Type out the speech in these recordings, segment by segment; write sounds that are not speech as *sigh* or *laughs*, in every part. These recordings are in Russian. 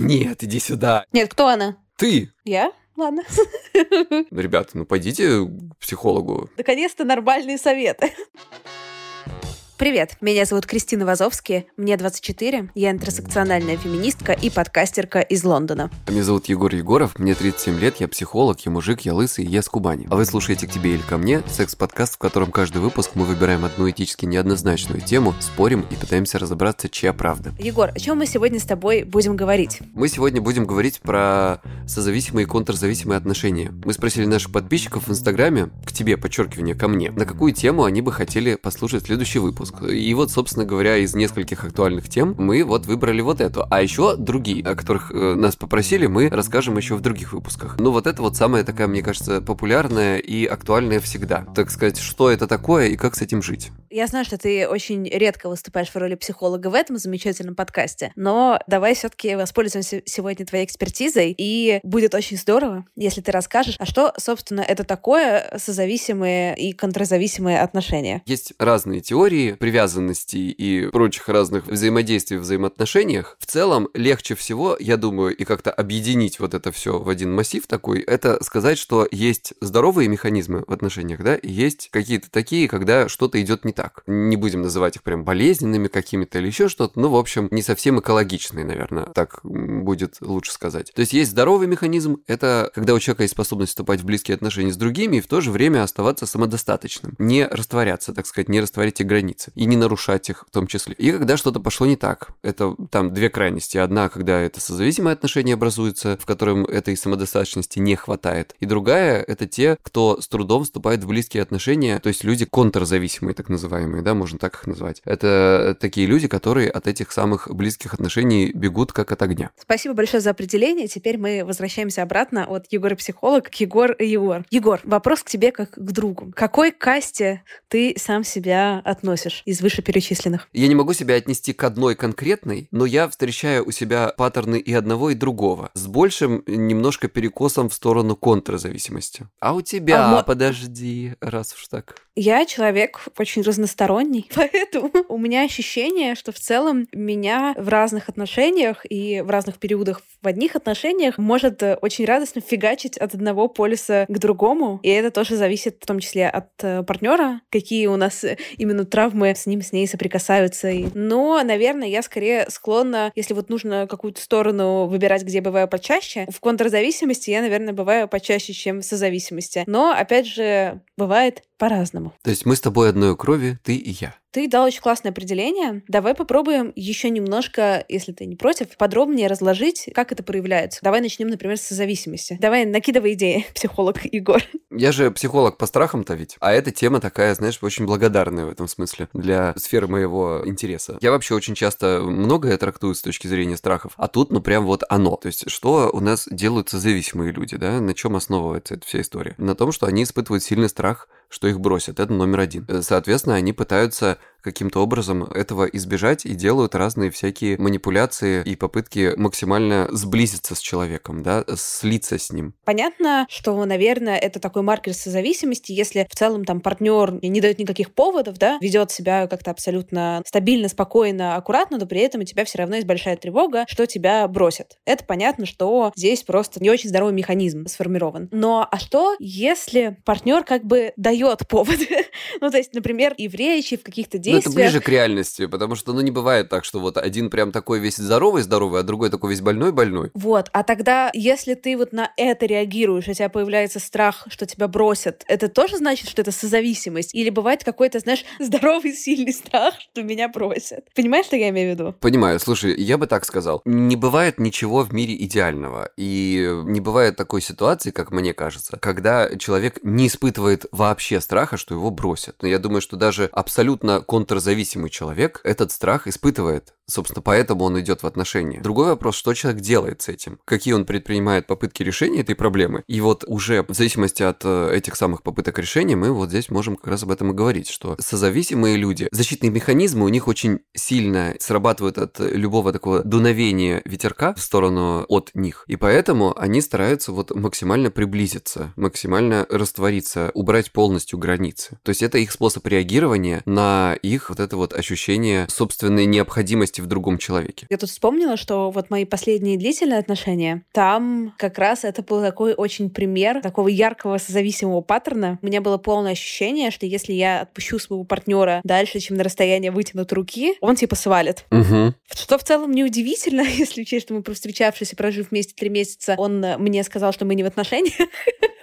Нет, иди сюда. Нет, кто она? Ты. Я? Ладно. Ребята, ну пойдите к психологу. Наконец-то нормальные советы. Привет, меня зовут Кристина Вазовски, мне 24, я интерсекциональная феминистка и подкастерка из Лондона. Меня зовут Егор Егоров, мне 37 лет, я психолог, я мужик, я лысый, я с Кубани. А вы слушаете «К тебе или ко мне» секс-подкаст, в котором каждый выпуск мы выбираем одну этически неоднозначную тему, спорим и пытаемся разобраться, чья правда. Егор, о чем мы сегодня с тобой будем говорить? Мы сегодня будем говорить про созависимые и контрзависимые отношения. Мы спросили наших подписчиков в Инстаграме, к тебе, подчеркивание, ко мне, на какую тему они бы хотели послушать следующий выпуск выпуск. И вот, собственно говоря, из нескольких актуальных тем мы вот выбрали вот эту. А еще другие, о которых э, нас попросили, мы расскажем еще в других выпусках. Ну вот это вот самая такая, мне кажется, популярная и актуальная всегда. Так сказать, что это такое и как с этим жить. Я знаю, что ты очень редко выступаешь в роли психолога в этом замечательном подкасте, но давай все-таки воспользуемся сегодня твоей экспертизой, и будет очень здорово, если ты расскажешь, а что, собственно, это такое созависимые и контрзависимые отношения. Есть разные теории, привязанностей и прочих разных взаимодействий взаимоотношениях, в целом легче всего, я думаю, и как-то объединить вот это все в один массив такой, это сказать, что есть здоровые механизмы в отношениях, да, и есть какие-то такие, когда что-то идет не так. Не будем называть их прям болезненными какими-то или еще что-то, ну, в общем, не совсем экологичные, наверное, так будет лучше сказать. То есть есть здоровый механизм, это когда у человека есть способность вступать в близкие отношения с другими и в то же время оставаться самодостаточным, не растворяться, так сказать, не растворить границы границы и не нарушать их в том числе. И когда что-то пошло не так, это там две крайности. Одна, когда это созависимые отношения образуются, в котором этой самодостаточности не хватает. И другая, это те, кто с трудом вступает в близкие отношения, то есть люди контрзависимые, так называемые, да, можно так их назвать. Это такие люди, которые от этих самых близких отношений бегут как от огня. Спасибо большое за определение. Теперь мы возвращаемся обратно от Егора психолог к Егор Егор. Егор, вопрос к тебе как к другу. К какой касте ты сам себя относишь? Из вышеперечисленных? Я не могу себя отнести к одной конкретной, но я встречаю у себя паттерны и одного, и другого, с большим немножко перекосом в сторону контрзависимости. А у тебя, а подожди, раз уж так. Я человек очень разносторонний, *laughs* поэтому у меня ощущение, что в целом меня в разных отношениях и в разных периодах в одних отношениях может э, очень радостно фигачить от одного полюса к другому, и это тоже зависит в том числе от э, партнера, какие у нас э, именно травмы с ним, с ней соприкасаются. Но, наверное, я скорее склонна, если вот нужно какую-то сторону выбирать, где бываю почаще, в контрзависимости я, наверное, бываю почаще, чем в созависимости. Но, опять же, бывает по-разному. То есть мы с тобой одной крови, ты и я. Ты дал очень классное определение. Давай попробуем еще немножко, если ты не против, подробнее разложить, как это проявляется. Давай начнем, например, с зависимости. Давай накидывай идеи, *laughs* психолог Егор. Я же психолог по страхам-то ведь. А эта тема такая, знаешь, очень благодарная в этом смысле для сферы моего интереса. Я вообще очень часто многое трактую с точки зрения страхов, а тут, ну, прям вот оно. То есть, что у нас делают зависимые люди, да? На чем основывается эта вся история? На том, что они испытывают сильный страх что их бросят. Это номер один. Соответственно, они пытаются каким-то образом этого избежать и делают разные всякие манипуляции и попытки максимально сблизиться с человеком, да, слиться с ним. Понятно, что, наверное, это такой маркер созависимости, если в целом там партнер не дает никаких поводов, да, ведет себя как-то абсолютно стабильно, спокойно, аккуратно, но при этом у тебя все равно есть большая тревога, что тебя бросят. Это понятно, что здесь просто не очень здоровый механизм сформирован. Но а что, если партнер как бы дает поводы? *laughs* ну, то есть, например, и в речи, в каких-то Ну, это ближе к реальности, потому что, ну, не бывает так, что вот один прям такой весь здоровый-здоровый, а другой такой весь больной-больной. Вот, а тогда, если ты вот на это реагируешь, у тебя появляется страх, что тебя бросят, это тоже значит, что это созависимость? Или бывает какой-то, знаешь, *laughs* здоровый, сильный страх, что меня бросят? Понимаешь, что я имею в виду? Понимаю. Слушай, я бы так сказал. Не бывает ничего в мире идеального. И не бывает такой ситуации, как мне кажется, когда человек не испытывает вообще страха, что его бросят. Но я думаю, что даже абсолютно контрзависимый человек этот страх испытывает. Собственно, поэтому он идет в отношения. Другой вопрос, что человек делает с этим? Какие он предпринимает попытки решения этой проблемы? И вот уже в зависимости от э, этих самых попыток решения мы вот здесь можем как раз об этом и говорить, что созависимые люди, защитные механизмы у них очень сильно срабатывают от любого такого дуновения ветерка в сторону от них. И поэтому они стараются вот максимально приблизиться, максимально раствориться, убрать полностью границы. То есть это их способ реагирования на их вот это вот ощущение собственной необходимости в другом человеке. Я тут вспомнила, что вот мои последние длительные отношения, там как раз это был такой очень пример такого яркого созависимого паттерна. У меня было полное ощущение, что если я отпущу своего партнера дальше, чем на расстояние вытянут руки, он типа свалит. Угу. Что в целом неудивительно, *laughs* если учесть, что мы встречавшись и прожив вместе три месяца, он мне сказал, что мы не в отношениях.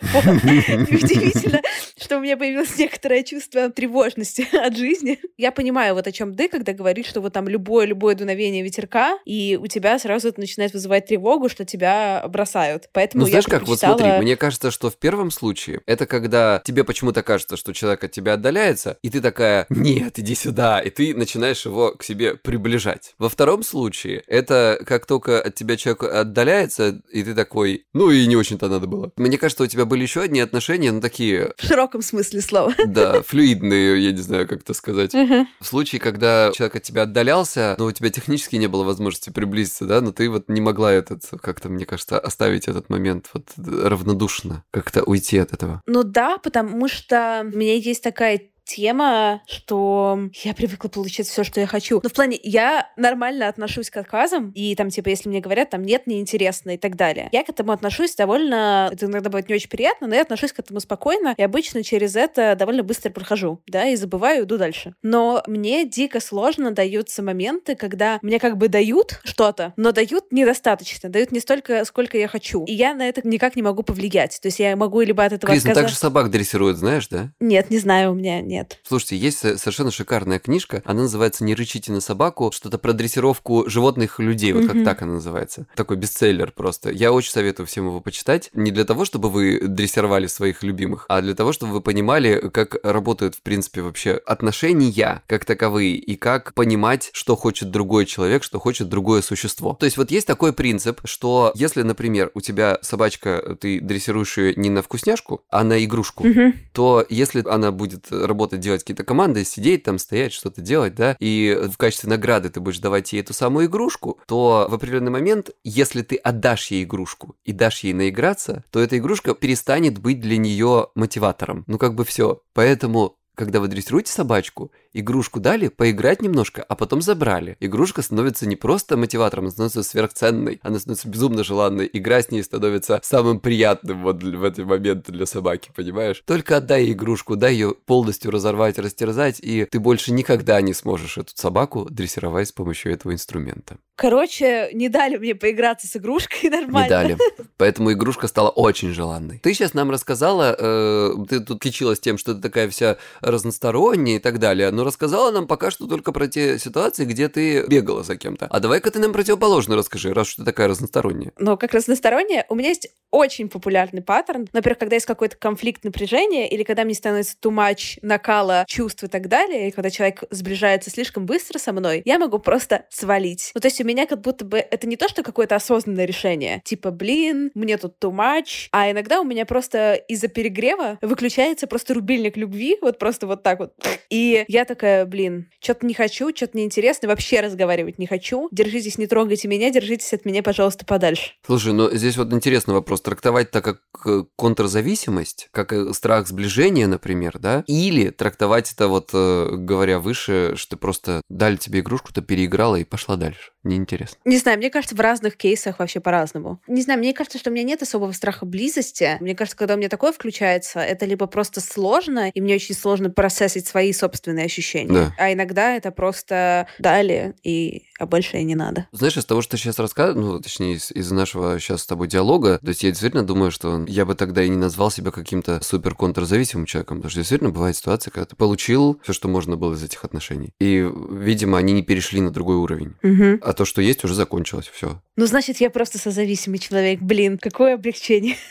*laughs* Неудивительно, что у меня появилось некоторое чувство тревожности *laughs* от жизни. Я понимаю, вот о чем ты, когда говоришь, что вот там любое-любое дуновение ветерка, и у тебя сразу это начинает вызывать тревогу, что тебя бросают. Поэтому ну, знаешь как, вот смотри, мне кажется, что в первом случае это когда тебе почему-то кажется, что человек от тебя отдаляется, и ты такая, нет, иди сюда, и ты начинаешь его к себе приближать. Во втором случае это как только от тебя человек отдаляется, и ты такой, ну и не очень-то надо было. Мне кажется, у тебя были еще одни отношения, ну такие... В широком смысле слова. Да, флюидные, я не знаю, как это сказать. В случае, когда человек от тебя отдалялся, но у тебя технически не было возможности приблизиться, да, но ты вот не могла этот, как-то, мне кажется, оставить этот момент вот равнодушно, как-то уйти от этого. Ну да, потому что у меня есть такая тема, что я привыкла получать все, что я хочу. Но в плане, я нормально отношусь к отказам, и там, типа, если мне говорят, там, нет, неинтересно и так далее. Я к этому отношусь довольно... Это иногда бывает не очень приятно, но я отношусь к этому спокойно, и обычно через это довольно быстро прохожу, да, и забываю, иду дальше. Но мне дико сложно даются моменты, когда мне как бы дают что-то, но дают недостаточно, дают не столько, сколько я хочу. И я на это никак не могу повлиять. То есть я могу либо от этого Крис, отказаться... ну так же собак дрессируют, знаешь, да? Нет, не знаю, у меня нет. Слушайте, есть совершенно шикарная книжка, она называется «Не рычите на собаку», что-то про дрессировку животных людей, вот как так она называется. Такой бестселлер просто. Я очень советую всем его почитать. Не для того, чтобы вы дрессировали своих любимых, а для того, чтобы вы понимали, как работают, в принципе, вообще отношения как таковые, и как понимать, что хочет другой человек, что хочет другое существо. То есть вот есть такой принцип, что если, например, у тебя собачка, ты дрессируешь ее не на вкусняшку, а на игрушку, то если она будет работать, делать какие-то команды, сидеть там, стоять, что-то делать, да, и в качестве награды ты будешь давать ей эту самую игрушку, то в определенный момент, если ты отдашь ей игрушку и дашь ей наиграться, то эта игрушка перестанет быть для нее мотиватором. Ну как бы все. Поэтому когда вы дрессируете собачку, игрушку дали, поиграть немножко, а потом забрали. Игрушка становится не просто мотиватором, она становится сверхценной, она становится безумно желанной. Игра с ней становится самым приятным вот в эти моменты для собаки, понимаешь? Только отдай игрушку, дай ее полностью разорвать, растерзать, и ты больше никогда не сможешь эту собаку дрессировать с помощью этого инструмента. Короче, не дали мне поиграться с игрушкой *laughs* нормально. Не дали. *laughs* Поэтому игрушка стала очень желанной. Ты сейчас нам рассказала, э, ты тут кичилась тем, что ты такая вся разносторонняя и так далее, но рассказала нам пока что только про те ситуации, где ты бегала за кем-то. А давай-ка ты нам противоположно расскажи, раз что ты такая разносторонняя. Ну, как разносторонняя, у меня есть очень популярный паттерн. Например, когда есть какой-то конфликт напряжения, или когда мне становится too much накала чувств и так далее, и когда человек сближается слишком быстро со мной, я могу просто свалить. Ну, то есть у меня как будто бы это не то, что какое-то осознанное решение, типа, блин, мне тут too much, а иногда у меня просто из-за перегрева выключается просто рубильник любви, вот просто вот так вот. И я такая, блин, что-то не хочу, что-то неинтересно, вообще разговаривать не хочу. Держитесь, не трогайте меня, держитесь от меня, пожалуйста, подальше. Слушай, ну здесь вот интересный вопрос трактовать так как э, контрзависимость, как э, страх сближения, например, да, или трактовать это вот, э, говоря выше, что просто дали тебе игрушку, ты переиграла и пошла дальше. Неинтересно. Не знаю, мне кажется, в разных кейсах вообще по-разному. Не знаю, мне кажется, что у меня нет особого страха близости. Мне кажется, когда у меня такое включается, это либо просто сложно, и мне очень сложно процессить свои собственные ощущения. Да. А иногда это просто дали, и а больше и не надо. Знаешь, из того, что ты сейчас рассказываешь, ну, точнее, из, из нашего сейчас с тобой диалога, то есть я действительно думаю, что я бы тогда и не назвал себя каким-то супер контрзависимым человеком, потому что действительно бывает ситуация, когда ты получил все, что можно было из этих отношений, и, видимо, они не перешли на другой уровень. Угу. А то, что есть, уже закончилось, все. Ну, значит, я просто созависимый человек. Блин, какое облегчение. *laughs*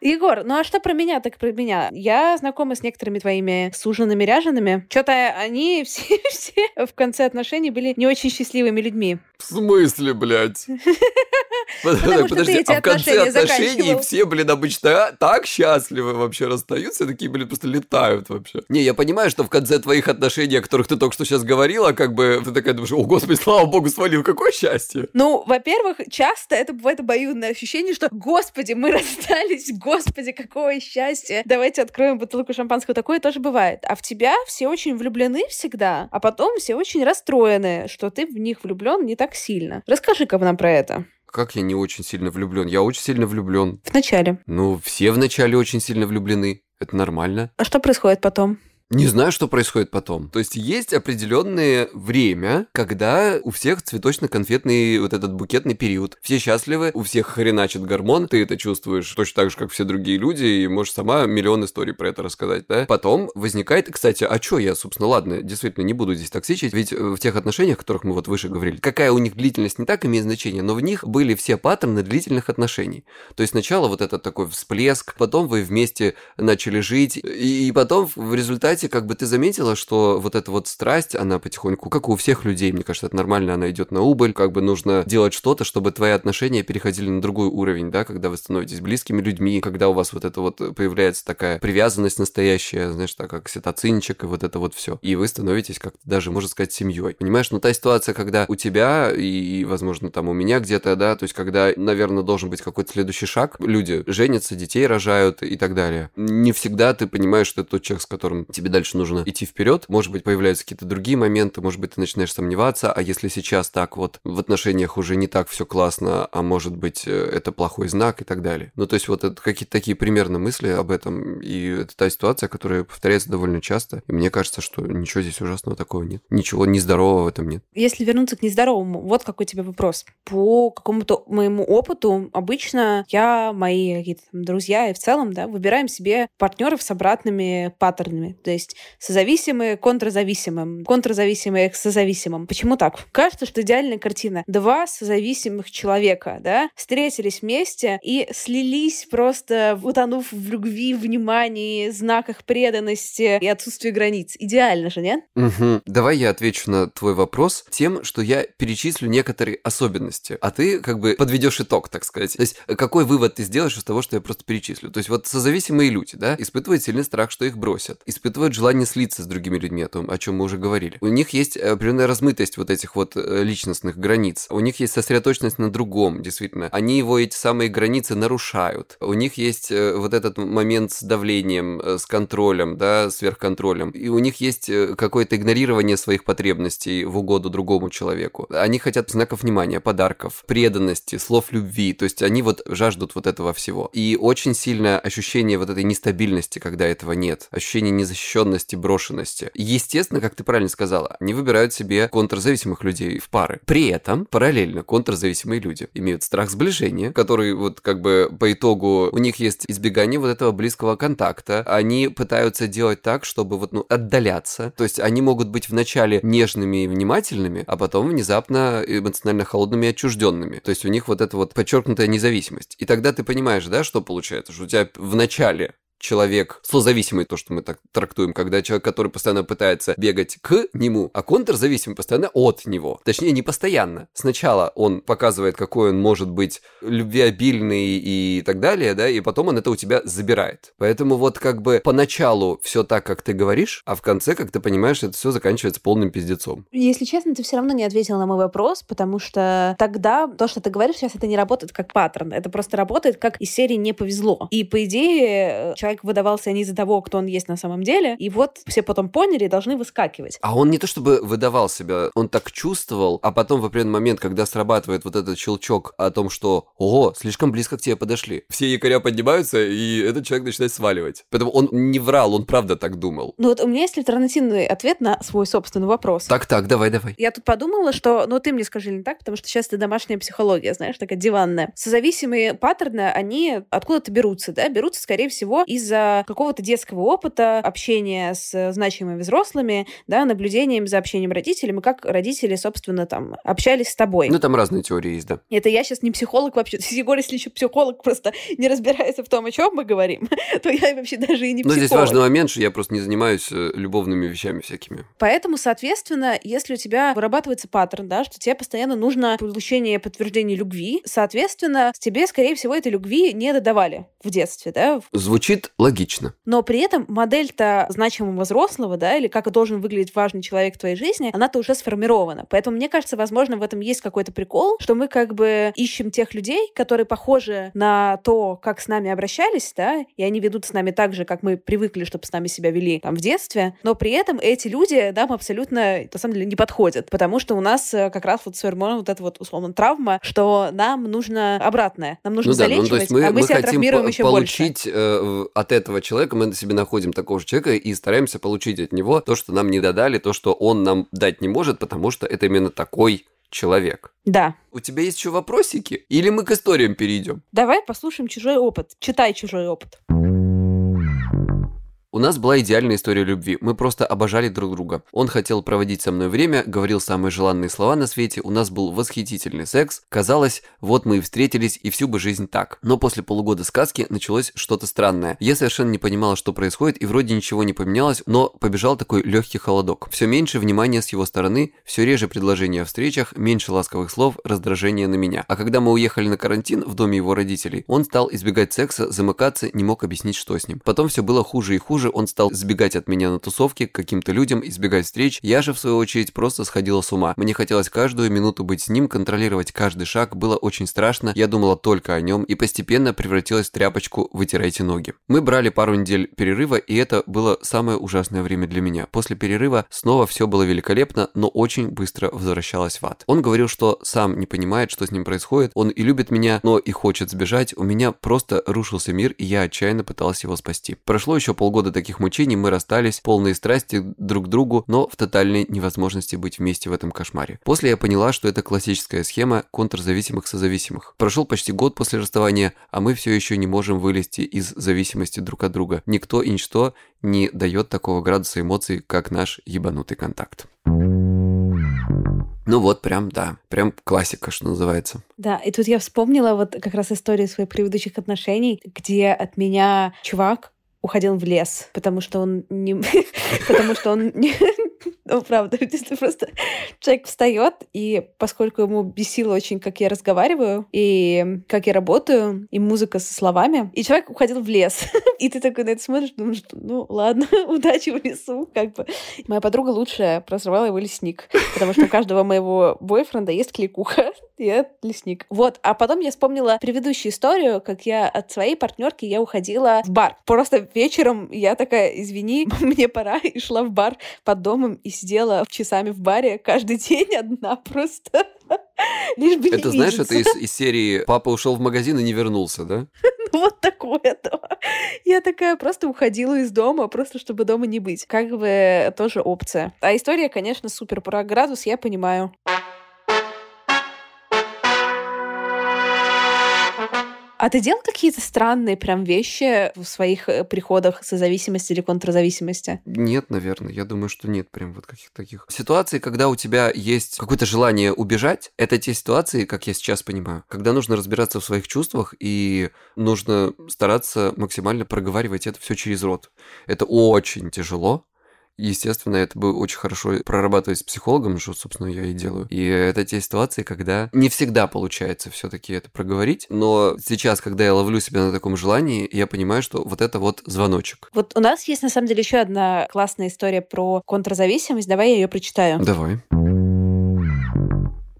Егор, ну а что про меня, так про меня? Я знакома с некоторыми твоими суженными ряжеными. Что-то они *laughs* все, все в конце отношений были не очень счастливыми людьми. В смысле, блядь? *laughs* Подожди, а в конце отношений все, блин, обычно так счастливы вообще расстаются, такие, блин, просто летают вообще. Не, я понимаю, что в конце твоих отношений, о которых ты только что сейчас говорила, как бы ты такая думаешь, о, господи, слава богу, свалил, какое счастье. Ну, во-первых, часто это бывает обоюдное ощущение, что, господи, мы расстались, господи, какое счастье, давайте откроем бутылку шампанского. Такое тоже бывает. А в тебя все очень влюблены всегда, а потом все очень расстроены, что ты в них влюблен не так сильно. Расскажи-ка нам про это. Как я не очень сильно влюблен? Я очень сильно влюблен. В начале. Ну, все в начале очень сильно влюблены. Это нормально. А что происходит потом? Не знаю, что происходит потом. То есть есть определенное время, когда у всех цветочно-конфетный вот этот букетный период. Все счастливы, у всех хреначит гормон, ты это чувствуешь точно так же, как все другие люди, и можешь сама миллион историй про это рассказать, да? Потом возникает, кстати, а что я, собственно, ладно, действительно не буду здесь токсичить, ведь в тех отношениях, о которых мы вот выше говорили, какая у них длительность не так имеет значение, но в них были все паттерны длительных отношений. То есть сначала вот этот такой всплеск, потом вы вместе начали жить, и потом в результате кстати, как бы ты заметила, что вот эта вот страсть, она потихоньку, как у всех людей, мне кажется, это нормально, она идет на убыль, как бы нужно делать что-то, чтобы твои отношения переходили на другой уровень, да, когда вы становитесь близкими людьми, когда у вас вот это вот появляется такая привязанность настоящая, знаешь, так как ситоцинчик и вот это вот все. И вы становитесь как-то даже, можно сказать, семьей. Понимаешь, ну та ситуация, когда у тебя и, возможно, там у меня где-то, да, то есть когда, наверное, должен быть какой-то следующий шаг, люди женятся, детей рожают и так далее. Не всегда ты понимаешь, что это тот человек, с которым тебе тебе дальше нужно идти вперед. Может быть, появляются какие-то другие моменты, может быть, ты начинаешь сомневаться, а если сейчас так вот в отношениях уже не так все классно, а может быть, э, это плохой знак и так далее. Ну, то есть вот это какие-то такие примерно мысли об этом, и это та ситуация, которая повторяется довольно часто, и мне кажется, что ничего здесь ужасного такого нет. Ничего нездорового в этом нет. Если вернуться к нездоровому, вот какой тебе вопрос. По какому-то моему опыту, обычно я, мои какие-то друзья и в целом, да, выбираем себе партнеров с обратными паттернами. То созависимые контрзависимым, контрзависимые к созависимым. Почему так? Кажется, что идеальная картина. Два созависимых человека, да, встретились вместе и слились просто, утонув в любви, внимании, знаках преданности и отсутствии границ. Идеально же, нет? Угу. Давай я отвечу на твой вопрос тем, что я перечислю некоторые особенности, а ты как бы подведешь итог, так сказать. То есть какой вывод ты сделаешь из того, что я просто перечислю? То есть вот созависимые люди, да, испытывают сильный страх, что их бросят, испытывают испытывают желание слиться с другими людьми, о том, о чем мы уже говорили. У них есть определенная размытость вот этих вот э, личностных границ. У них есть сосредоточенность на другом, действительно. Они его эти самые границы нарушают. У них есть э, вот этот момент с давлением, э, с контролем, да, сверхконтролем. И у них есть какое-то игнорирование своих потребностей в угоду другому человеку. Они хотят знаков внимания, подарков, преданности, слов любви. То есть они вот жаждут вот этого всего. И очень сильное ощущение вот этой нестабильности, когда этого нет. Ощущение незащищенности защищенности, брошенности. Естественно, как ты правильно сказала, они выбирают себе контрзависимых людей в пары. При этом параллельно контрзависимые люди имеют страх сближения, который вот как бы по итогу у них есть избегание вот этого близкого контакта. Они пытаются делать так, чтобы вот ну отдаляться. То есть они могут быть вначале нежными и внимательными, а потом внезапно эмоционально холодными и отчужденными. То есть у них вот эта вот подчеркнутая независимость. И тогда ты понимаешь, да, что получается, что у тебя в начале человек слозависимый, то, что мы так трактуем, когда человек, который постоянно пытается бегать к нему, а контрзависимый постоянно от него. Точнее, не постоянно. Сначала он показывает, какой он может быть любвеобильный и так далее, да, и потом он это у тебя забирает. Поэтому вот как бы поначалу все так, как ты говоришь, а в конце, как ты понимаешь, это все заканчивается полным пиздецом. Если честно, ты все равно не ответил на мой вопрос, потому что тогда то, что ты говоришь сейчас, это не работает как паттерн, это просто работает как из серии «не повезло». И по идее, человек человек выдавался не из-за того, кто он есть на самом деле, и вот все потом поняли и должны выскакивать. А он не то чтобы выдавал себя, он так чувствовал, а потом в определенный момент, когда срабатывает вот этот щелчок о том, что «Ого, слишком близко к тебе подошли», все якоря поднимаются, и этот человек начинает сваливать. Поэтому он не врал, он правда так думал. Ну вот у меня есть альтернативный ответ на свой собственный вопрос. Так-так, давай-давай. Я тут подумала, что, ну ты мне скажи не так, потому что сейчас это домашняя психология, знаешь, такая диванная. Созависимые паттерны, они откуда-то берутся, да, берутся, скорее всего, из из-за какого-то детского опыта, общения с значимыми взрослыми, да, наблюдением за общением родителями, как родители, собственно, там общались с тобой. Ну, там разные теории есть, да. Это я сейчас не психолог вообще. Егор, *laughs* если еще психолог просто не разбирается в том, о чем мы говорим, *laughs* то я вообще даже и не психолог. Но здесь важный момент, что я просто не занимаюсь э, любовными вещами всякими. Поэтому, соответственно, если у тебя вырабатывается паттерн, да, что тебе постоянно нужно получение подтверждения любви, соответственно, тебе, скорее всего, этой любви не додавали в детстве, да? Звучит звучит логично. Но при этом модель-то значимого взрослого, да, или как должен выглядеть важный человек в твоей жизни, она-то уже сформирована. Поэтому мне кажется, возможно, в этом есть какой-то прикол, что мы как бы ищем тех людей, которые похожи на то, как с нами обращались, да, и они ведут с нами так же, как мы привыкли, чтобы с нами себя вели там в детстве, но при этом эти люди нам абсолютно, на самом деле, не подходят, потому что у нас э, как раз вот сформирована вот эта вот, условно, травма, что нам нужно обратное, нам нужно ну, да, ну, то есть мы, а мы, мы себя травмируем еще получить больше. Э, от этого человека, мы себе находим такого же человека и стараемся получить от него то, что нам не додали, то, что он нам дать не может, потому что это именно такой человек. Да. У тебя есть еще вопросики? Или мы к историям перейдем? Давай послушаем чужой опыт. Читай чужой опыт. У нас была идеальная история любви. Мы просто обожали друг друга. Он хотел проводить со мной время, говорил самые желанные слова на свете, у нас был восхитительный секс. Казалось, вот мы и встретились, и всю бы жизнь так. Но после полугода сказки началось что-то странное. Я совершенно не понимала, что происходит, и вроде ничего не поменялось, но побежал такой легкий холодок. Все меньше внимания с его стороны, все реже предложения о встречах, меньше ласковых слов, раздражения на меня. А когда мы уехали на карантин в доме его родителей, он стал избегать секса, замыкаться, не мог объяснить, что с ним. Потом все было хуже и хуже, хуже, он стал сбегать от меня на тусовки к каким-то людям, избегать встреч. Я же, в свою очередь, просто сходила с ума. Мне хотелось каждую минуту быть с ним, контролировать каждый шаг, было очень страшно. Я думала только о нем и постепенно превратилась в тряпочку «вытирайте ноги». Мы брали пару недель перерыва, и это было самое ужасное время для меня. После перерыва снова все было великолепно, но очень быстро возвращалась в ад. Он говорил, что сам не понимает, что с ним происходит, он и любит меня, но и хочет сбежать. У меня просто рушился мир, и я отчаянно пыталась его спасти. Прошло еще полгода года таких мучений мы расстались, полные страсти друг к другу, но в тотальной невозможности быть вместе в этом кошмаре. После я поняла, что это классическая схема контрзависимых-созависимых. Прошел почти год после расставания, а мы все еще не можем вылезти из зависимости друг от друга. Никто и ничто не дает такого градуса эмоций, как наш ебанутый контакт. Ну вот прям, да, прям классика, что называется. Да, и тут я вспомнила вот как раз историю своих предыдущих отношений, где от меня чувак уходил в лес, потому что он не... *laughs* потому что он. *laughs* Ну, правда, *laughs* если просто человек встает, и поскольку ему бесило очень, как я разговариваю, и как я работаю, и музыка со словами, и человек уходил в лес. *laughs* и ты такой на это смотришь, думаешь, ну ладно, удачи в лесу, как бы. Моя подруга лучшая прозревала его лесник, потому что у каждого моего бойфренда есть кликуха, и это лесник. Вот, а потом я вспомнила предыдущую историю, как я от своей партнерки я уходила в бар. Просто вечером я такая, извини, мне пора, и шла в бар под домом и сидела часами в баре каждый день одна просто. *laughs* Лишь бы Это, знаешь, это из, из серии «Папа ушел в магазин и не вернулся», да? *laughs* Ну, вот такое, да. Я такая просто уходила из дома, просто чтобы дома не быть. Как бы тоже опция. А история, конечно, супер про градус, я понимаю. А ты делал какие-то странные прям вещи в своих э, приходах созависимости или контрзависимости? Нет, наверное. Я думаю, что нет прям вот каких-то таких ситуаций, когда у тебя есть какое-то желание убежать. Это те ситуации, как я сейчас понимаю, когда нужно разбираться в своих чувствах и нужно стараться максимально проговаривать это все через рот. Это очень тяжело, Естественно, это бы очень хорошо прорабатывать с психологом, что, собственно, я и делаю. И это те ситуации, когда не всегда получается все-таки это проговорить, но сейчас, когда я ловлю себя на таком желании, я понимаю, что вот это вот звоночек. Вот у нас есть, на самом деле, еще одна классная история про контрзависимость. Давай я ее прочитаю. Давай.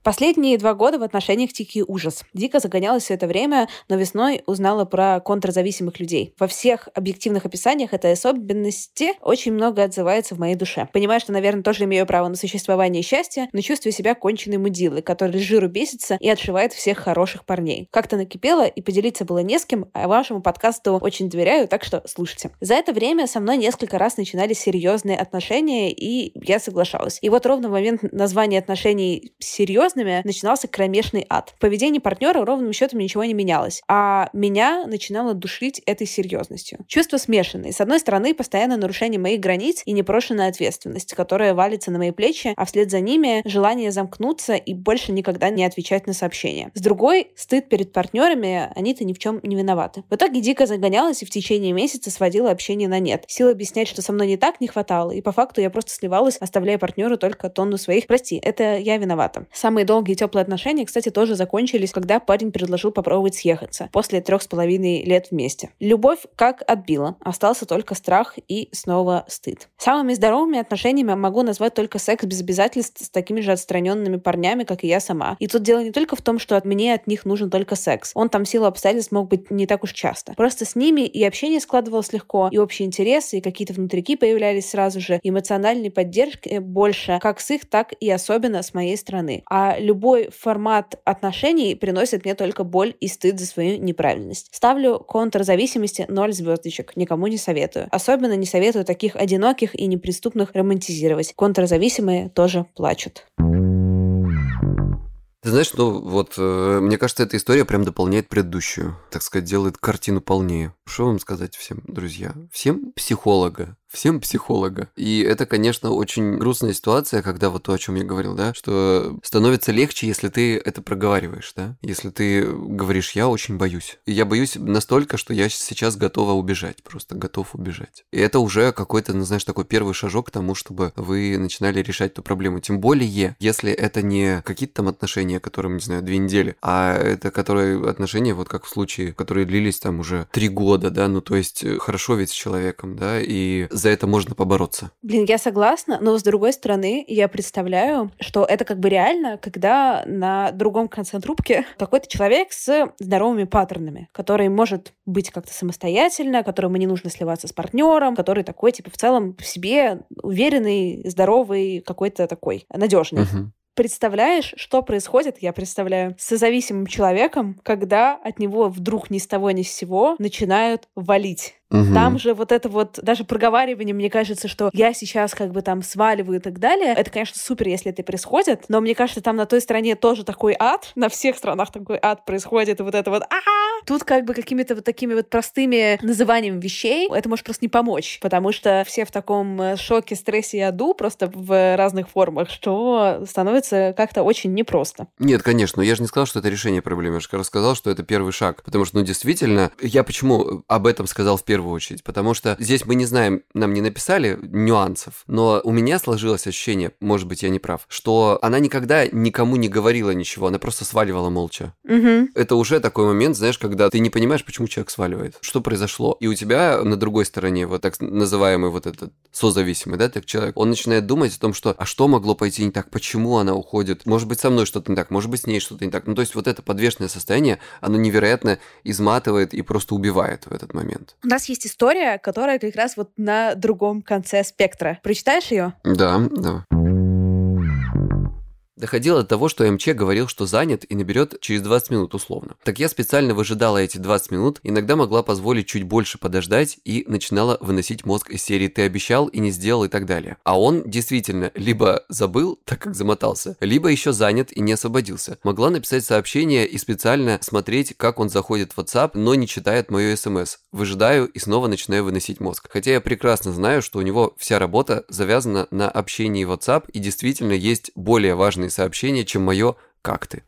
Последние два года в отношениях тихий ужас. Дико загонялась все это время, но весной узнала про контрзависимых людей. Во всех объективных описаниях этой особенности очень много отзывается в моей душе. Понимаю, что, наверное, тоже имею право на существование и счастье, но чувствую себя конченной мудилой, который жиру бесится и отшивает всех хороших парней. Как-то накипело, и поделиться было не с кем, а вашему подкасту очень доверяю, так что слушайте. За это время со мной несколько раз начинались серьезные отношения, и я соглашалась. И вот ровно в момент названия отношений серьезно серьезными, начинался кромешный ад. В поведении партнера ровным счетом ничего не менялось, а меня начинало душить этой серьезностью. Чувства смешанные. С одной стороны, постоянное нарушение моих границ и непрошенная ответственность, которая валится на мои плечи, а вслед за ними желание замкнуться и больше никогда не отвечать на сообщения. С другой, стыд перед партнерами, они-то ни в чем не виноваты. В итоге дико загонялась и в течение месяца сводила общение на нет. Сил объяснять, что со мной не так, не хватало, и по факту я просто сливалась, оставляя партнеру только тонну своих «прости, это я виновата». Самые долгие теплые отношения, кстати, тоже закончились, когда парень предложил попробовать съехаться после трех с половиной лет вместе. Любовь как отбила, остался только страх и снова стыд. Самыми здоровыми отношениями могу назвать только секс без обязательств с такими же отстраненными парнями, как и я сама. И тут дело не только в том, что от мне от них нужен только секс. Он там силу обстоятельств мог быть не так уж часто. Просто с ними и общение складывалось легко, и общие интересы, и какие-то внутрики появлялись сразу же, эмоциональной поддержки больше, как с их, так и особенно с моей стороны. А любой формат отношений приносит мне только боль и стыд за свою неправильность. Ставлю контрзависимости 0 звездочек, никому не советую. Особенно не советую таких одиноких и неприступных романтизировать. Контрзависимые тоже плачут. Ты знаешь, ну вот, э, мне кажется, эта история прям дополняет предыдущую. Так сказать, делает картину полнее. Что вам сказать всем, друзья? Всем психолога всем психолога. И это, конечно, очень грустная ситуация, когда вот то, о чем я говорил, да, что становится легче, если ты это проговариваешь, да, если ты говоришь, я очень боюсь. И я боюсь настолько, что я сейчас готова убежать, просто готов убежать. И это уже какой-то, ну, знаешь, такой первый шажок к тому, чтобы вы начинали решать эту проблему. Тем более, если это не какие-то там отношения, которым, не знаю, две недели, а это которые отношения, вот как в случае, которые длились там уже три года, да, ну, то есть э, хорошо ведь с человеком, да, и за это можно побороться. Блин, я согласна, но с другой стороны, я представляю, что это как бы реально, когда на другом конце трубки какой-то человек с здоровыми паттернами, который может быть как-то самостоятельно, которому не нужно сливаться с партнером, который такой, типа, в целом в себе уверенный, здоровый, какой-то такой надежный. Угу. Представляешь, что происходит, я представляю, с зависимым человеком, когда от него вдруг ни с того ни с сего начинают валить Угу. Там же вот это вот, даже проговаривание, мне кажется, что я сейчас как бы там сваливаю и так далее. Это, конечно, супер, если это происходит, но мне кажется, там на той стороне тоже такой ад, *laughs* на всех странах такой ад происходит, и вот это вот а Тут как бы какими-то вот такими вот простыми называниями вещей это может просто не помочь, потому что все в таком э, шоке, стрессе и аду просто в разных формах, что становится как-то очень непросто. Нет, конечно, я же не сказал, что это решение проблемы, я же рассказал, что это первый шаг, потому что, ну, действительно, я почему об этом сказал в первую первую очередь, потому что здесь мы не знаем, нам не написали нюансов, но у меня сложилось ощущение, может быть, я не прав, что она никогда никому не говорила ничего, она просто сваливала молча. Угу. Это уже такой момент, знаешь, когда ты не понимаешь, почему человек сваливает, что произошло. И у тебя на другой стороне вот так называемый вот этот созависимый, да, так человек, он начинает думать о том, что, а что могло пойти не так, почему она уходит, может быть, со мной что-то не так, может быть, с ней что-то не так. Ну, то есть вот это подвешенное состояние, оно невероятно изматывает и просто убивает в этот момент. У нас есть история, которая как раз вот на другом конце спектра. Прочитаешь ее? Да, да. Доходило до того, что МЧ говорил, что занят и наберет через 20 минут условно. Так я специально выжидала эти 20 минут, иногда могла позволить чуть больше подождать и начинала выносить мозг из серии «ты обещал и не сделал» и так далее. А он действительно либо забыл, так как замотался, либо еще занят и не освободился. Могла написать сообщение и специально смотреть, как он заходит в WhatsApp, но не читает мое смс. Выжидаю и снова начинаю выносить мозг. Хотя я прекрасно знаю, что у него вся работа завязана на общении в WhatsApp и действительно есть более важные личные сообщения, чем мое «как ты?».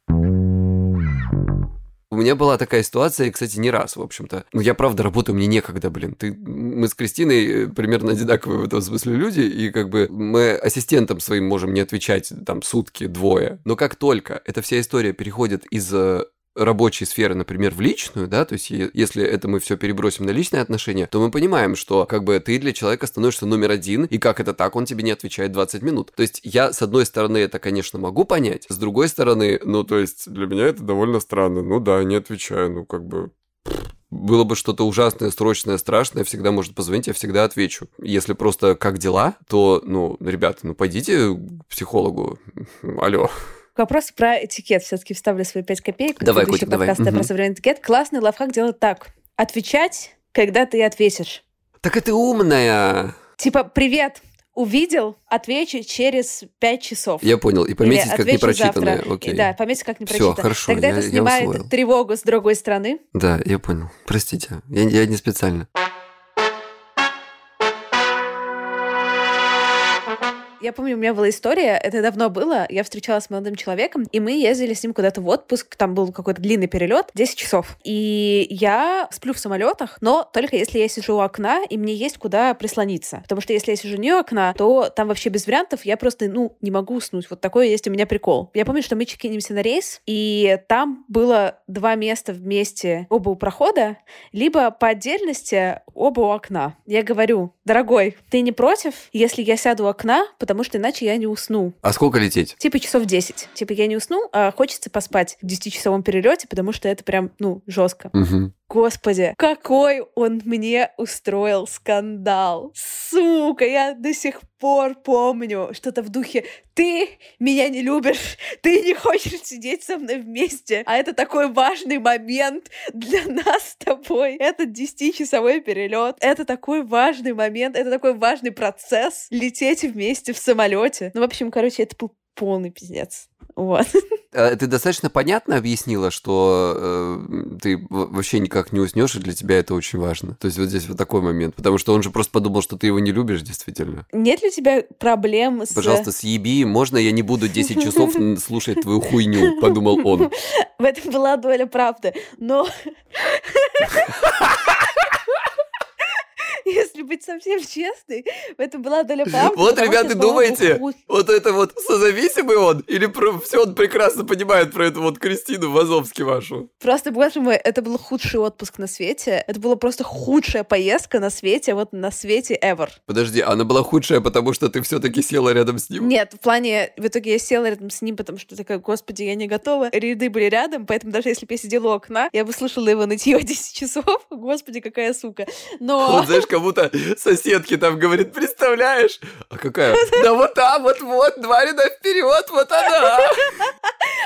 У меня была такая ситуация, кстати, не раз, в общем-то. Ну, я правда работаю, мне некогда, блин. Ты, мы с Кристиной э, примерно одинаковые в этом смысле люди, и как бы мы ассистентам своим можем не отвечать там сутки, двое. Но как только эта вся история переходит из э, рабочей сферы, например, в личную, да, то есть если это мы все перебросим на личные отношения, то мы понимаем, что как бы ты для человека становишься номер один, и как это так, он тебе не отвечает 20 минут. То есть я, с одной стороны, это, конечно, могу понять, с другой стороны, ну, то есть для меня это довольно странно. Ну да, не отвечаю, ну, как бы было бы что-то ужасное, срочное, страшное, всегда может позвонить, я всегда отвечу. Если просто как дела, то, ну, ребята, ну, пойдите к психологу. Алло. Вопрос про этикет. Все-таки вставлю свои пять копеек. Давай, Котик, давай. Подкаста угу. про современный этикет. Классный лайфхак делает так. Отвечать, когда ты ответишь. Так это умная. Типа, привет, увидел, отвечу через пять часов. Я понял. И пометить как непрочитанное. Завтра. Окей. Да, пометить как непрочитанное. Все, хорошо. Тогда я, это снимает я тревогу с другой стороны. Да, я понял. Простите, я, я не специально. Я помню, у меня была история, это давно было, я встречалась с молодым человеком, и мы ездили с ним куда-то в отпуск, там был какой-то длинный перелет, 10 часов. И я сплю в самолетах, но только если я сижу у окна, и мне есть куда прислониться. Потому что если я сижу не у окна, то там вообще без вариантов, я просто, ну, не могу уснуть. Вот такой есть у меня прикол. Я помню, что мы чекинимся на рейс, и там было два места вместе, оба у прохода, либо по отдельности оба у окна. Я говорю, дорогой, ты не против, если я сяду у окна, потому что иначе я не усну. А сколько лететь? Типа часов 10. Типа я не усну, а хочется поспать в 10-часовом перелете, потому что это прям, ну, жестко. Угу. Господи, какой он мне устроил скандал. Сука, я до сих пор помню что-то в духе «Ты меня не любишь, ты не хочешь сидеть со мной вместе, а это такой важный момент для нас с тобой. Это 10-часовой перелет, это такой важный момент, это такой важный процесс лететь вместе в самолете. Ну, в общем, короче, это был полный пиздец. Вот. *laughs* А ты достаточно понятно объяснила, что э, ты вообще никак не уснешь, и для тебя это очень важно. То есть вот здесь вот такой момент. Потому что он же просто подумал, что ты его не любишь, действительно. Нет ли у тебя проблем с... Пожалуйста, съеби, можно я не буду 10 *laughs* часов слушать твою хуйню, подумал он. *laughs* В этом была доля правды. Но... *laughs* Если быть совсем честной, это была доля правды. Вот, ребята, думаете, вот это вот созависимый он? Или про, все он прекрасно понимает про эту вот Кристину Вазовски вашу? Просто, боже мой, это был худший отпуск на свете. Это была просто худшая поездка на свете, вот на свете ever. Подожди, она была худшая, потому что ты все-таки села рядом с ним? Нет, в плане, в итоге я села рядом с ним, потому что такая, господи, я не готова. Ряды были рядом, поэтому даже если бы я сидела у окна, я бы слышала его нытье *laughs* 10 часов. Господи, какая сука. Но... Вот знаешь, как будто соседки там говорит, представляешь? А какая? *laughs* Да вот там, вот, вот, два ряда вперед, вот она.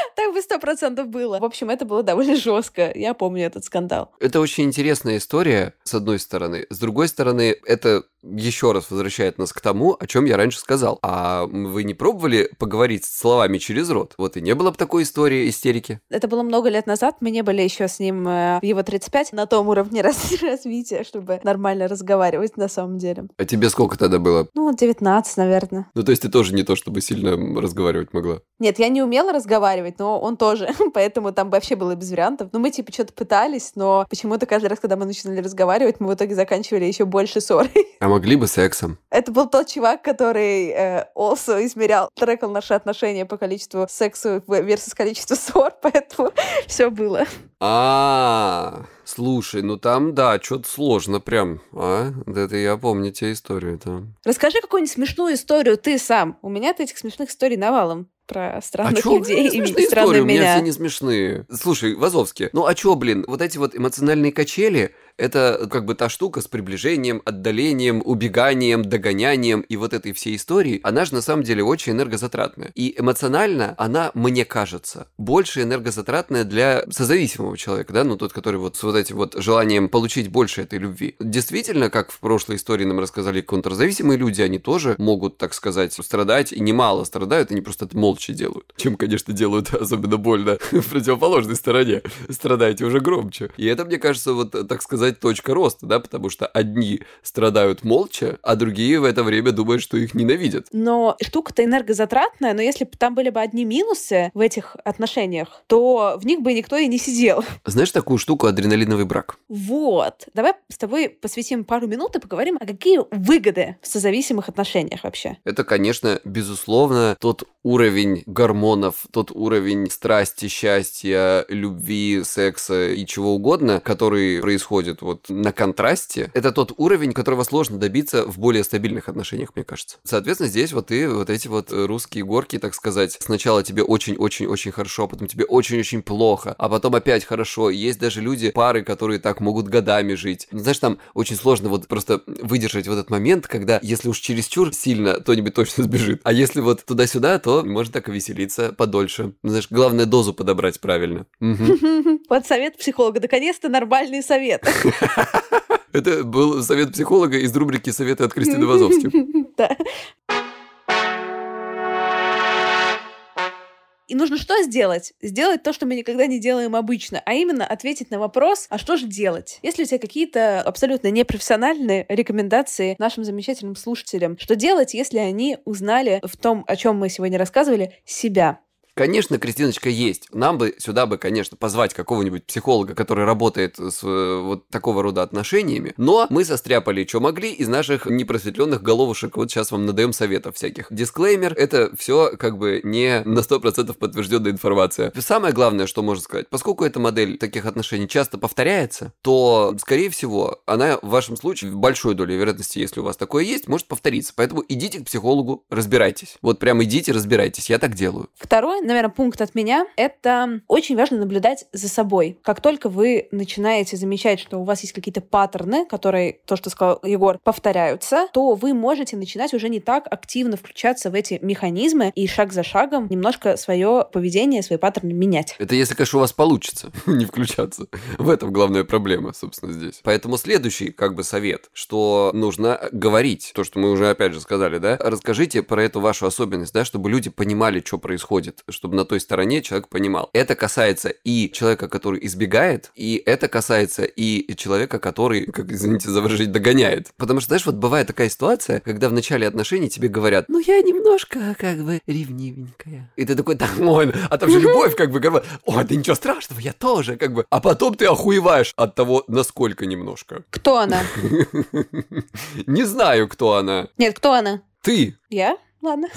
*laughs* Так бы сто процентов было. В общем, это было довольно жестко. Я помню этот скандал. Это очень интересная история, с одной стороны. С другой стороны, это еще раз возвращает нас к тому, о чем я раньше сказал. А вы не пробовали поговорить словами через рот? Вот и не было бы такой истории истерики. Это было много лет назад. Мы не были еще с ним э, в его 35 на том уровне *laughs* развития, чтобы нормально разговаривать на самом деле. А тебе сколько тогда было? Ну, 19, наверное. Ну, то есть ты тоже не то, чтобы сильно разговаривать могла? Нет, я не умела разговаривать, но он тоже. *laughs* Поэтому там вообще было без вариантов. Ну, мы типа что-то пытались, но почему-то каждый раз, когда мы начинали разговаривать, мы в итоге заканчивали еще больше ссорой. *laughs* А могли бы сексом. Это был тот чувак, который э, also измерял, трекал наши отношения по количеству секса versus количеству ссор, *laughs* поэтому все было. А, слушай, ну там, да, что-то сложно прям, а? Это я помню те истории там. Расскажи какую-нибудь смешную историю ты сам. У меня этих смешных историй навалом про странных а людей и странные истории? У меня. меня все не смешные. Слушай, Вазовский, ну а чё, блин, вот эти вот эмоциональные качели, это как бы та штука с приближением, отдалением, убеганием, догонянием и вот этой всей истории, она же на самом деле очень энергозатратная. И эмоционально она, мне кажется, больше энергозатратная для созависимого человека, да, ну тот, который вот с вот этим вот желанием получить больше этой любви. Действительно, как в прошлой истории нам рассказали контрзависимые люди, они тоже могут, так сказать, страдать, и немало страдают, они просто это молча делают. *laughs* Чем, конечно, делают *laughs* особенно больно *laughs* в противоположной стороне. Страдаете уже громче. И это, мне кажется, вот, так сказать, сказать, точка роста, да, потому что одни страдают молча, а другие в это время думают, что их ненавидят. Но штука-то энергозатратная, но если бы там были бы одни минусы в этих отношениях, то в них бы никто и не сидел. Знаешь такую штуку адреналиновый брак? Вот. Давай с тобой посвятим пару минут и поговорим, а какие выгоды в созависимых отношениях вообще. Это, конечно, безусловно, тот уровень гормонов, тот уровень страсти, счастья, любви, секса и чего угодно, который происходит происходит вот на контрасте, это тот уровень, которого сложно добиться в более стабильных отношениях, мне кажется. Соответственно, здесь вот и вот эти вот русские горки, так сказать, сначала тебе очень-очень-очень хорошо, а потом тебе очень-очень плохо, а потом опять хорошо. Есть даже люди, пары, которые так могут годами жить. Ну, знаешь, там очень сложно вот просто выдержать вот этот момент, когда если уж чересчур сильно, кто-нибудь точно сбежит. А если вот туда-сюда, то можно так и веселиться подольше. Ну, знаешь, главное дозу подобрать правильно. *laughs* Вот совет психолога. Наконец-то нормальный совет. *laughs* Это был совет психолога из рубрики «Советы от Кристины Вазовски». *laughs* Да. И нужно что сделать? Сделать то, что мы никогда не делаем обычно, а именно ответить на вопрос, а что же делать? Если у тебя какие-то абсолютно непрофессиональные рекомендации нашим замечательным слушателям, что делать, если они узнали в том, о чем мы сегодня рассказывали, себя? Конечно, Кристиночка есть. Нам бы сюда бы, конечно, позвать какого-нибудь психолога, который работает с э, вот такого рода отношениями. Но мы состряпали, что могли из наших непросветленных головушек. Вот сейчас вам надаем советов всяких. Дисклеймер, это все как бы не на 100% подтвержденная информация. Самое главное, что можно сказать, поскольку эта модель таких отношений часто повторяется, то, скорее всего, она в вашем случае, в большой доле вероятности, если у вас такое есть, может повториться. Поэтому идите к психологу, разбирайтесь. Вот прям идите, разбирайтесь. Я так делаю. Второе, наверное, пункт от меня — это очень важно наблюдать за собой. Как только вы начинаете замечать, что у вас есть какие-то паттерны, которые, то, что сказал Егор, повторяются, то вы можете начинать уже не так активно включаться в эти механизмы и шаг за шагом немножко свое поведение, свои паттерны менять. Это если, конечно, у вас получится *laughs* не включаться. В этом главная проблема, собственно, здесь. Поэтому следующий, как бы, совет, что нужно говорить. То, что мы уже, опять же, сказали, да? Расскажите про эту вашу особенность, да, чтобы люди понимали, что происходит, чтобы на той стороне человек понимал. Это касается и человека, который избегает, и это касается и человека, который, как, извините за выражение, догоняет. Потому что, знаешь, вот бывает такая ситуация, когда в начале отношений тебе говорят, ну я немножко как бы ревнивенькая. И ты такой, да, ой, а там же любовь как бы говорит, ой, да ничего страшного, я тоже как бы. А потом ты охуеваешь от того, насколько немножко. Кто она? *laughs* Не знаю, кто она. Нет, кто она? Ты. Я? Ладно.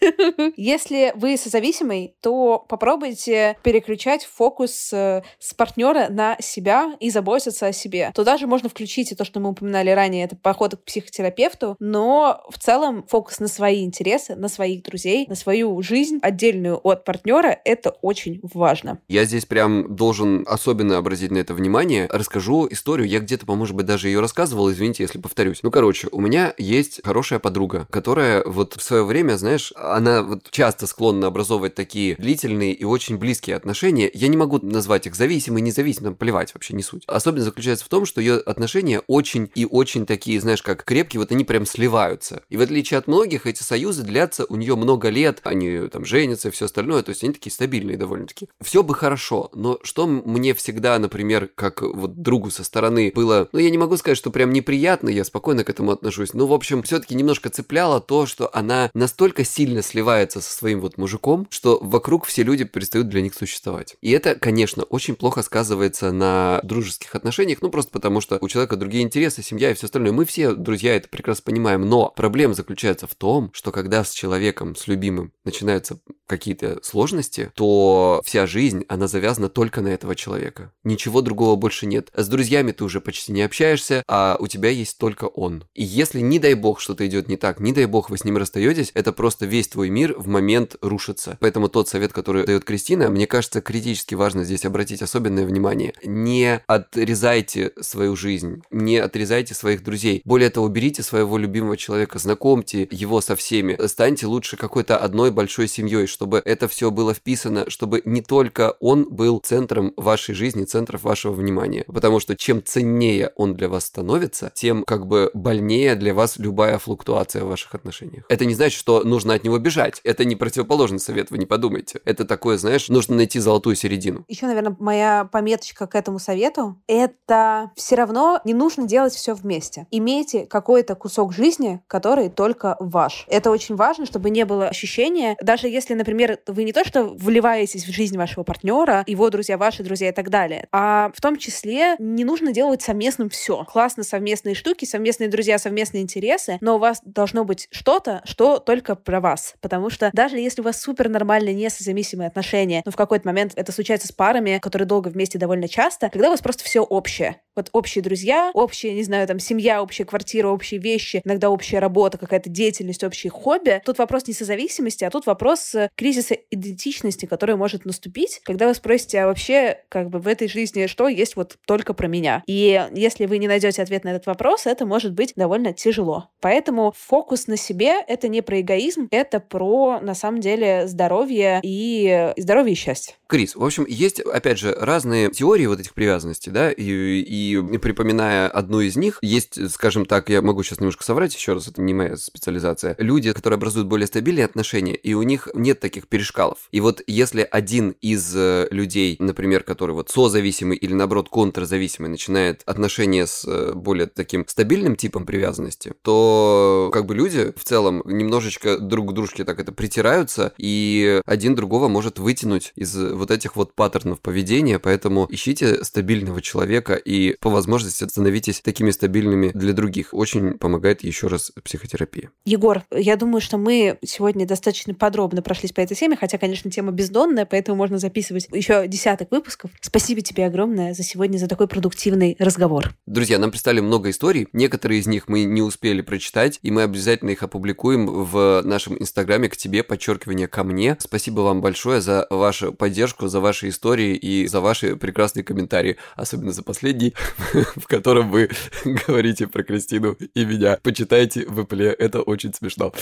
*laughs* Если вы созависимый, то попробуйте переключать фокус э, с партнера на себя и заботиться о себе. Туда же можно включить и то, что мы упоминали ранее, это поход к психотерапевту, но в целом фокус на свои интересы, на своих друзей, на свою жизнь, отдельную от партнера, это очень важно. Я здесь прям должен особенно обратить на это внимание. Расскажу историю. Я где-то, по-может быть, даже ее рассказывал. Извините, если повторюсь. Ну, короче, у меня есть хорошая подруга, которая вот в свое время время, знаешь, она вот часто склонна образовывать такие длительные и очень близкие отношения. Я не могу назвать их зависимыми, независимыми, плевать, вообще не суть. Особенность заключается в том, что ее отношения очень и очень такие, знаешь, как крепкие, вот они прям сливаются. И в отличие от многих, эти союзы длятся у нее много лет, они там женятся и все остальное, то есть они такие стабильные довольно-таки. Все бы хорошо, но что мне всегда, например, как вот другу со стороны было, ну я не могу сказать, что прям неприятно, я спокойно к этому отношусь, но в общем все-таки немножко цепляло то, что она на настолько сильно сливается со своим вот мужиком, что вокруг все люди перестают для них существовать. И это, конечно, очень плохо сказывается на дружеских отношениях, ну просто потому что у человека другие интересы, семья и все остальное. Мы все, друзья, это прекрасно понимаем, но проблема заключается в том, что когда с человеком, с любимым начинаются какие-то сложности, то вся жизнь, она завязана только на этого человека. Ничего другого больше нет. С друзьями ты уже почти не общаешься, а у тебя есть только он. И если, не дай бог, что-то идет не так, не дай бог, вы с ним расстаетесь, это просто весь твой мир в момент рушится. Поэтому тот совет, который дает Кристина, мне кажется, критически важно здесь обратить особенное внимание. Не отрезайте свою жизнь, не отрезайте своих друзей. Более того, уберите своего любимого человека, знакомьте его со всеми, станьте лучше какой-то одной большой семьей, чтобы это все было вписано, чтобы не только он был центром вашей жизни, центром вашего внимания. Потому что чем ценнее он для вас становится, тем как бы больнее для вас любая флуктуация в ваших отношениях. Это не значит, что нужно от него бежать. Это не противоположный совет, вы не подумайте. Это такое, знаешь, нужно найти золотую середину. Еще, наверное, моя пометочка к этому совету — это все равно не нужно делать все вместе. Имейте какой-то кусок жизни, который только ваш. Это очень важно, чтобы не было ощущения, даже если, например, вы не то что вливаетесь в жизнь вашего партнера, его друзья, ваши друзья и так далее, а в том числе не нужно делать совместным все. Классно совместные штуки, совместные друзья, совместные интересы, но у вас должно быть что-то, что только про вас. Потому что даже если у вас супер нормальные, несозависимые отношения, но в какой-то момент это случается с парами, которые долго вместе довольно часто, когда у вас просто все общее. Вот общие друзья, общая, не знаю, там, семья, общая квартира, общие вещи, иногда общая работа, какая-то деятельность, общие хобби. Тут вопрос не созависимости, а тут вопрос э, кризиса идентичности, который может наступить, когда вы спросите, а вообще, как бы в этой жизни что есть вот только про меня? И если вы не найдете ответ на этот вопрос, это может быть довольно тяжело. Поэтому фокус на себе — это не про эгоизм, это про, на самом деле, здоровье и здоровье и счастье. Крис, в общем, есть, опять же, разные теории вот этих привязанностей, да, и, и припоминая одну из них, есть, скажем так, я могу сейчас немножко соврать, еще раз, это не моя специализация, люди, которые образуют более стабильные отношения, и у них нет таких перешкалов. И вот если один из э, людей, например, который вот созависимый или, наоборот, контрзависимый, начинает отношения с э, более таким стабильным типом привязанности, то как бы люди в целом немножечко друг к дружке так это притираются, и один другого может вытянуть из вот этих вот паттернов поведения, поэтому ищите стабильного человека и по возможности становитесь такими стабильными для других. Очень помогает еще раз психотерапия. Егор, я думаю, что мы сегодня достаточно подробно прошлись по этой теме, хотя, конечно, тема бездонная, поэтому можно записывать еще десяток выпусков. Спасибо тебе огромное за сегодня, за такой продуктивный разговор. Друзья, нам представили много историй, некоторые из них мы не успели прочитать, и мы обязательно их опубликуем в нашем инстаграме к тебе, подчеркивание ко мне. Спасибо вам большое за вашу поддержку поддержку, за ваши истории и за ваши прекрасные комментарии, особенно за последний, *laughs* в котором вы *laughs* говорите про Кристину и меня. Почитайте в Apple, это очень смешно.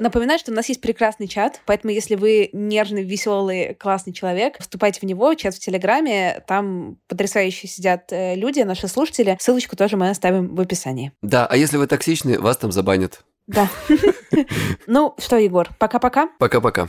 Напоминаю, что у нас есть прекрасный чат, поэтому если вы нежный, веселый, классный человек, вступайте в него, чат в Телеграме, там потрясающие сидят э, люди, наши слушатели. Ссылочку тоже мы оставим в описании. Да, а если вы токсичны, вас там забанят. Да. *laughs* Ну что, Егор, пока-пока. Пока-пока.